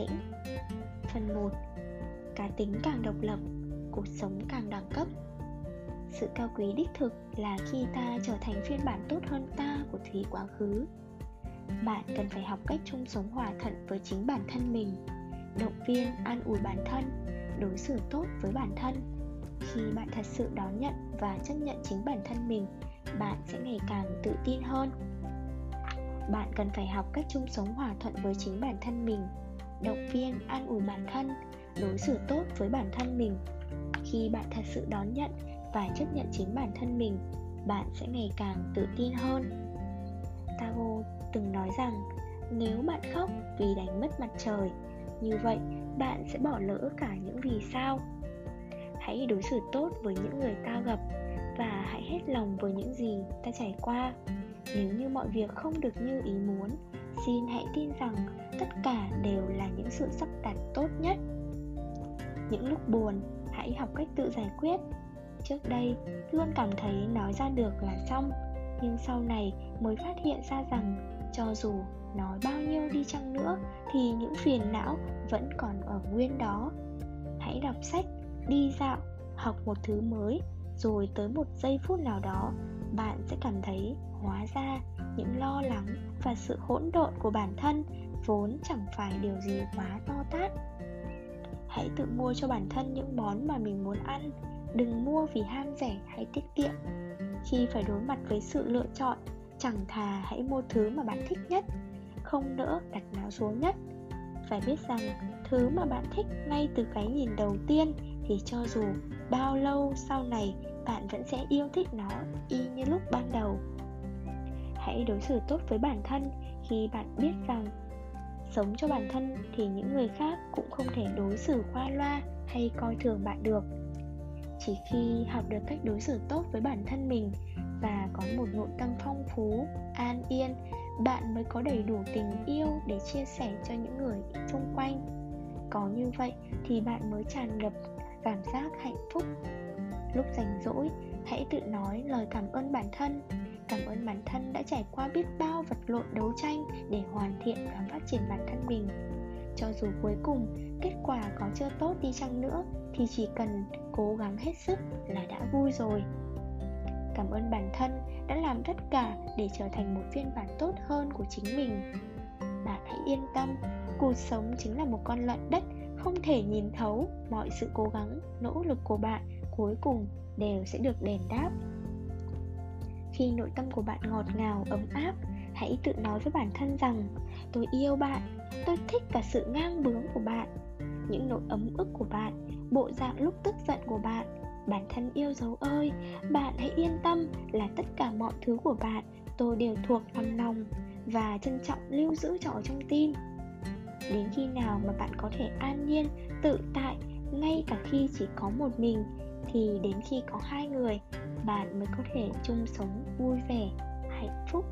lĩnh. Phần 1 Cá tính càng độc lập, cuộc sống càng đẳng cấp. Sự cao quý đích thực là khi ta trở thành phiên bản tốt hơn ta của thì quá khứ. Bạn cần phải học cách chung sống hòa thuận với chính bản thân mình Động viên, an ủi bản thân, đối xử tốt với bản thân. Khi bạn thật sự đón nhận và chấp nhận chính bản thân mình Bạn sẽ ngày càng tự tin hơn. Bạn cần phải học cách chung sống hòa thuận với chính bản thân mình động viên, an ủi bản thân, đối xử tốt với bản thân mình. Khi bạn thật sự đón nhận và chấp nhận chính bản thân mình, bạn sẽ ngày càng tự tin hơn. Tago từng nói rằng, nếu bạn khóc vì đánh mất mặt trời, như vậy bạn sẽ bỏ lỡ cả những vì sao. Hãy đối xử tốt với những người ta gặp và hãy hết lòng với những gì ta trải qua. Nếu như mọi việc không được như ý muốn xin hãy tin rằng tất cả đều là những sự sắp đặt tốt nhất. Những lúc buồn, hãy học cách tự giải quyết. Trước đây, luôn cảm thấy nói ra được là xong, nhưng sau này mới phát hiện ra rằng cho dù nói bao nhiêu đi chăng nữa thì những phiền não vẫn còn ở nguyên đó. Hãy đọc sách, đi dạo, học một thứ mới, rồi tới một giây phút nào đó bạn sẽ cảm thấy hóa ra những lo lắng và sự hỗn độn của bản thân vốn chẳng phải điều gì quá to tát. Hãy tự mua cho bản thân những món mà mình muốn ăn, đừng mua vì ham rẻ hay tiết kiệm. Khi phải đối mặt với sự lựa chọn, chẳng thà hãy mua thứ mà bạn thích nhất, không nỡ đặt nó xuống nhất. Phải biết rằng, thứ mà bạn thích ngay từ cái nhìn đầu tiên thì cho dù bao lâu sau này bạn vẫn sẽ yêu thích nó y như lúc ban đầu. Hãy đối xử tốt với bản thân khi bạn biết rằng sống cho bản thân thì những người khác cũng không thể đối xử qua loa hay coi thường bạn được. Chỉ khi học được cách đối xử tốt với bản thân mình và có một nội tâm phong phú, an yên, bạn mới có đầy đủ tình yêu để chia sẻ cho những người xung quanh. Có như vậy thì bạn mới tràn ngập cảm giác hạnh phúc. Lúc rảnh rỗi, hãy tự nói lời cảm ơn bản thân. Cảm ơn bản thân đã trải qua biết bao vật lộn đấu tranh để hoàn thiện và phát triển bản thân mình. Cho dù cuối cùng kết quả có chưa tốt đi chăng nữa, thì chỉ cần cố gắng hết sức là đã vui rồi. Cảm ơn bản thân đã làm tất cả để trở thành một phiên bản tốt hơn của chính mình. Bạn hãy yên tâm, cuộc sống chính là một con lợn đất không thể nhìn thấu, mọi sự cố gắng, nỗ lực của bạn cuối cùng đều sẽ được đền đáp. Khi nội tâm của bạn ngọt ngào, ấm áp, hãy tự nói với bản thân rằng, tôi yêu bạn, tôi thích cả sự ngang bướng của bạn, những nỗi ấm ức của bạn, bộ dạng lúc tức giận của bạn. Bản thân yêu dấu ơi, bạn hãy yên tâm là tất cả mọi thứ của bạn, tôi đều thuộc nằm lòng và trân trọng lưu giữ trọ trong tim đến khi nào mà bạn có thể an nhiên, tự tại, ngay cả khi chỉ có một mình, thì đến khi có hai người, bạn mới có thể chung sống vui vẻ, hạnh phúc.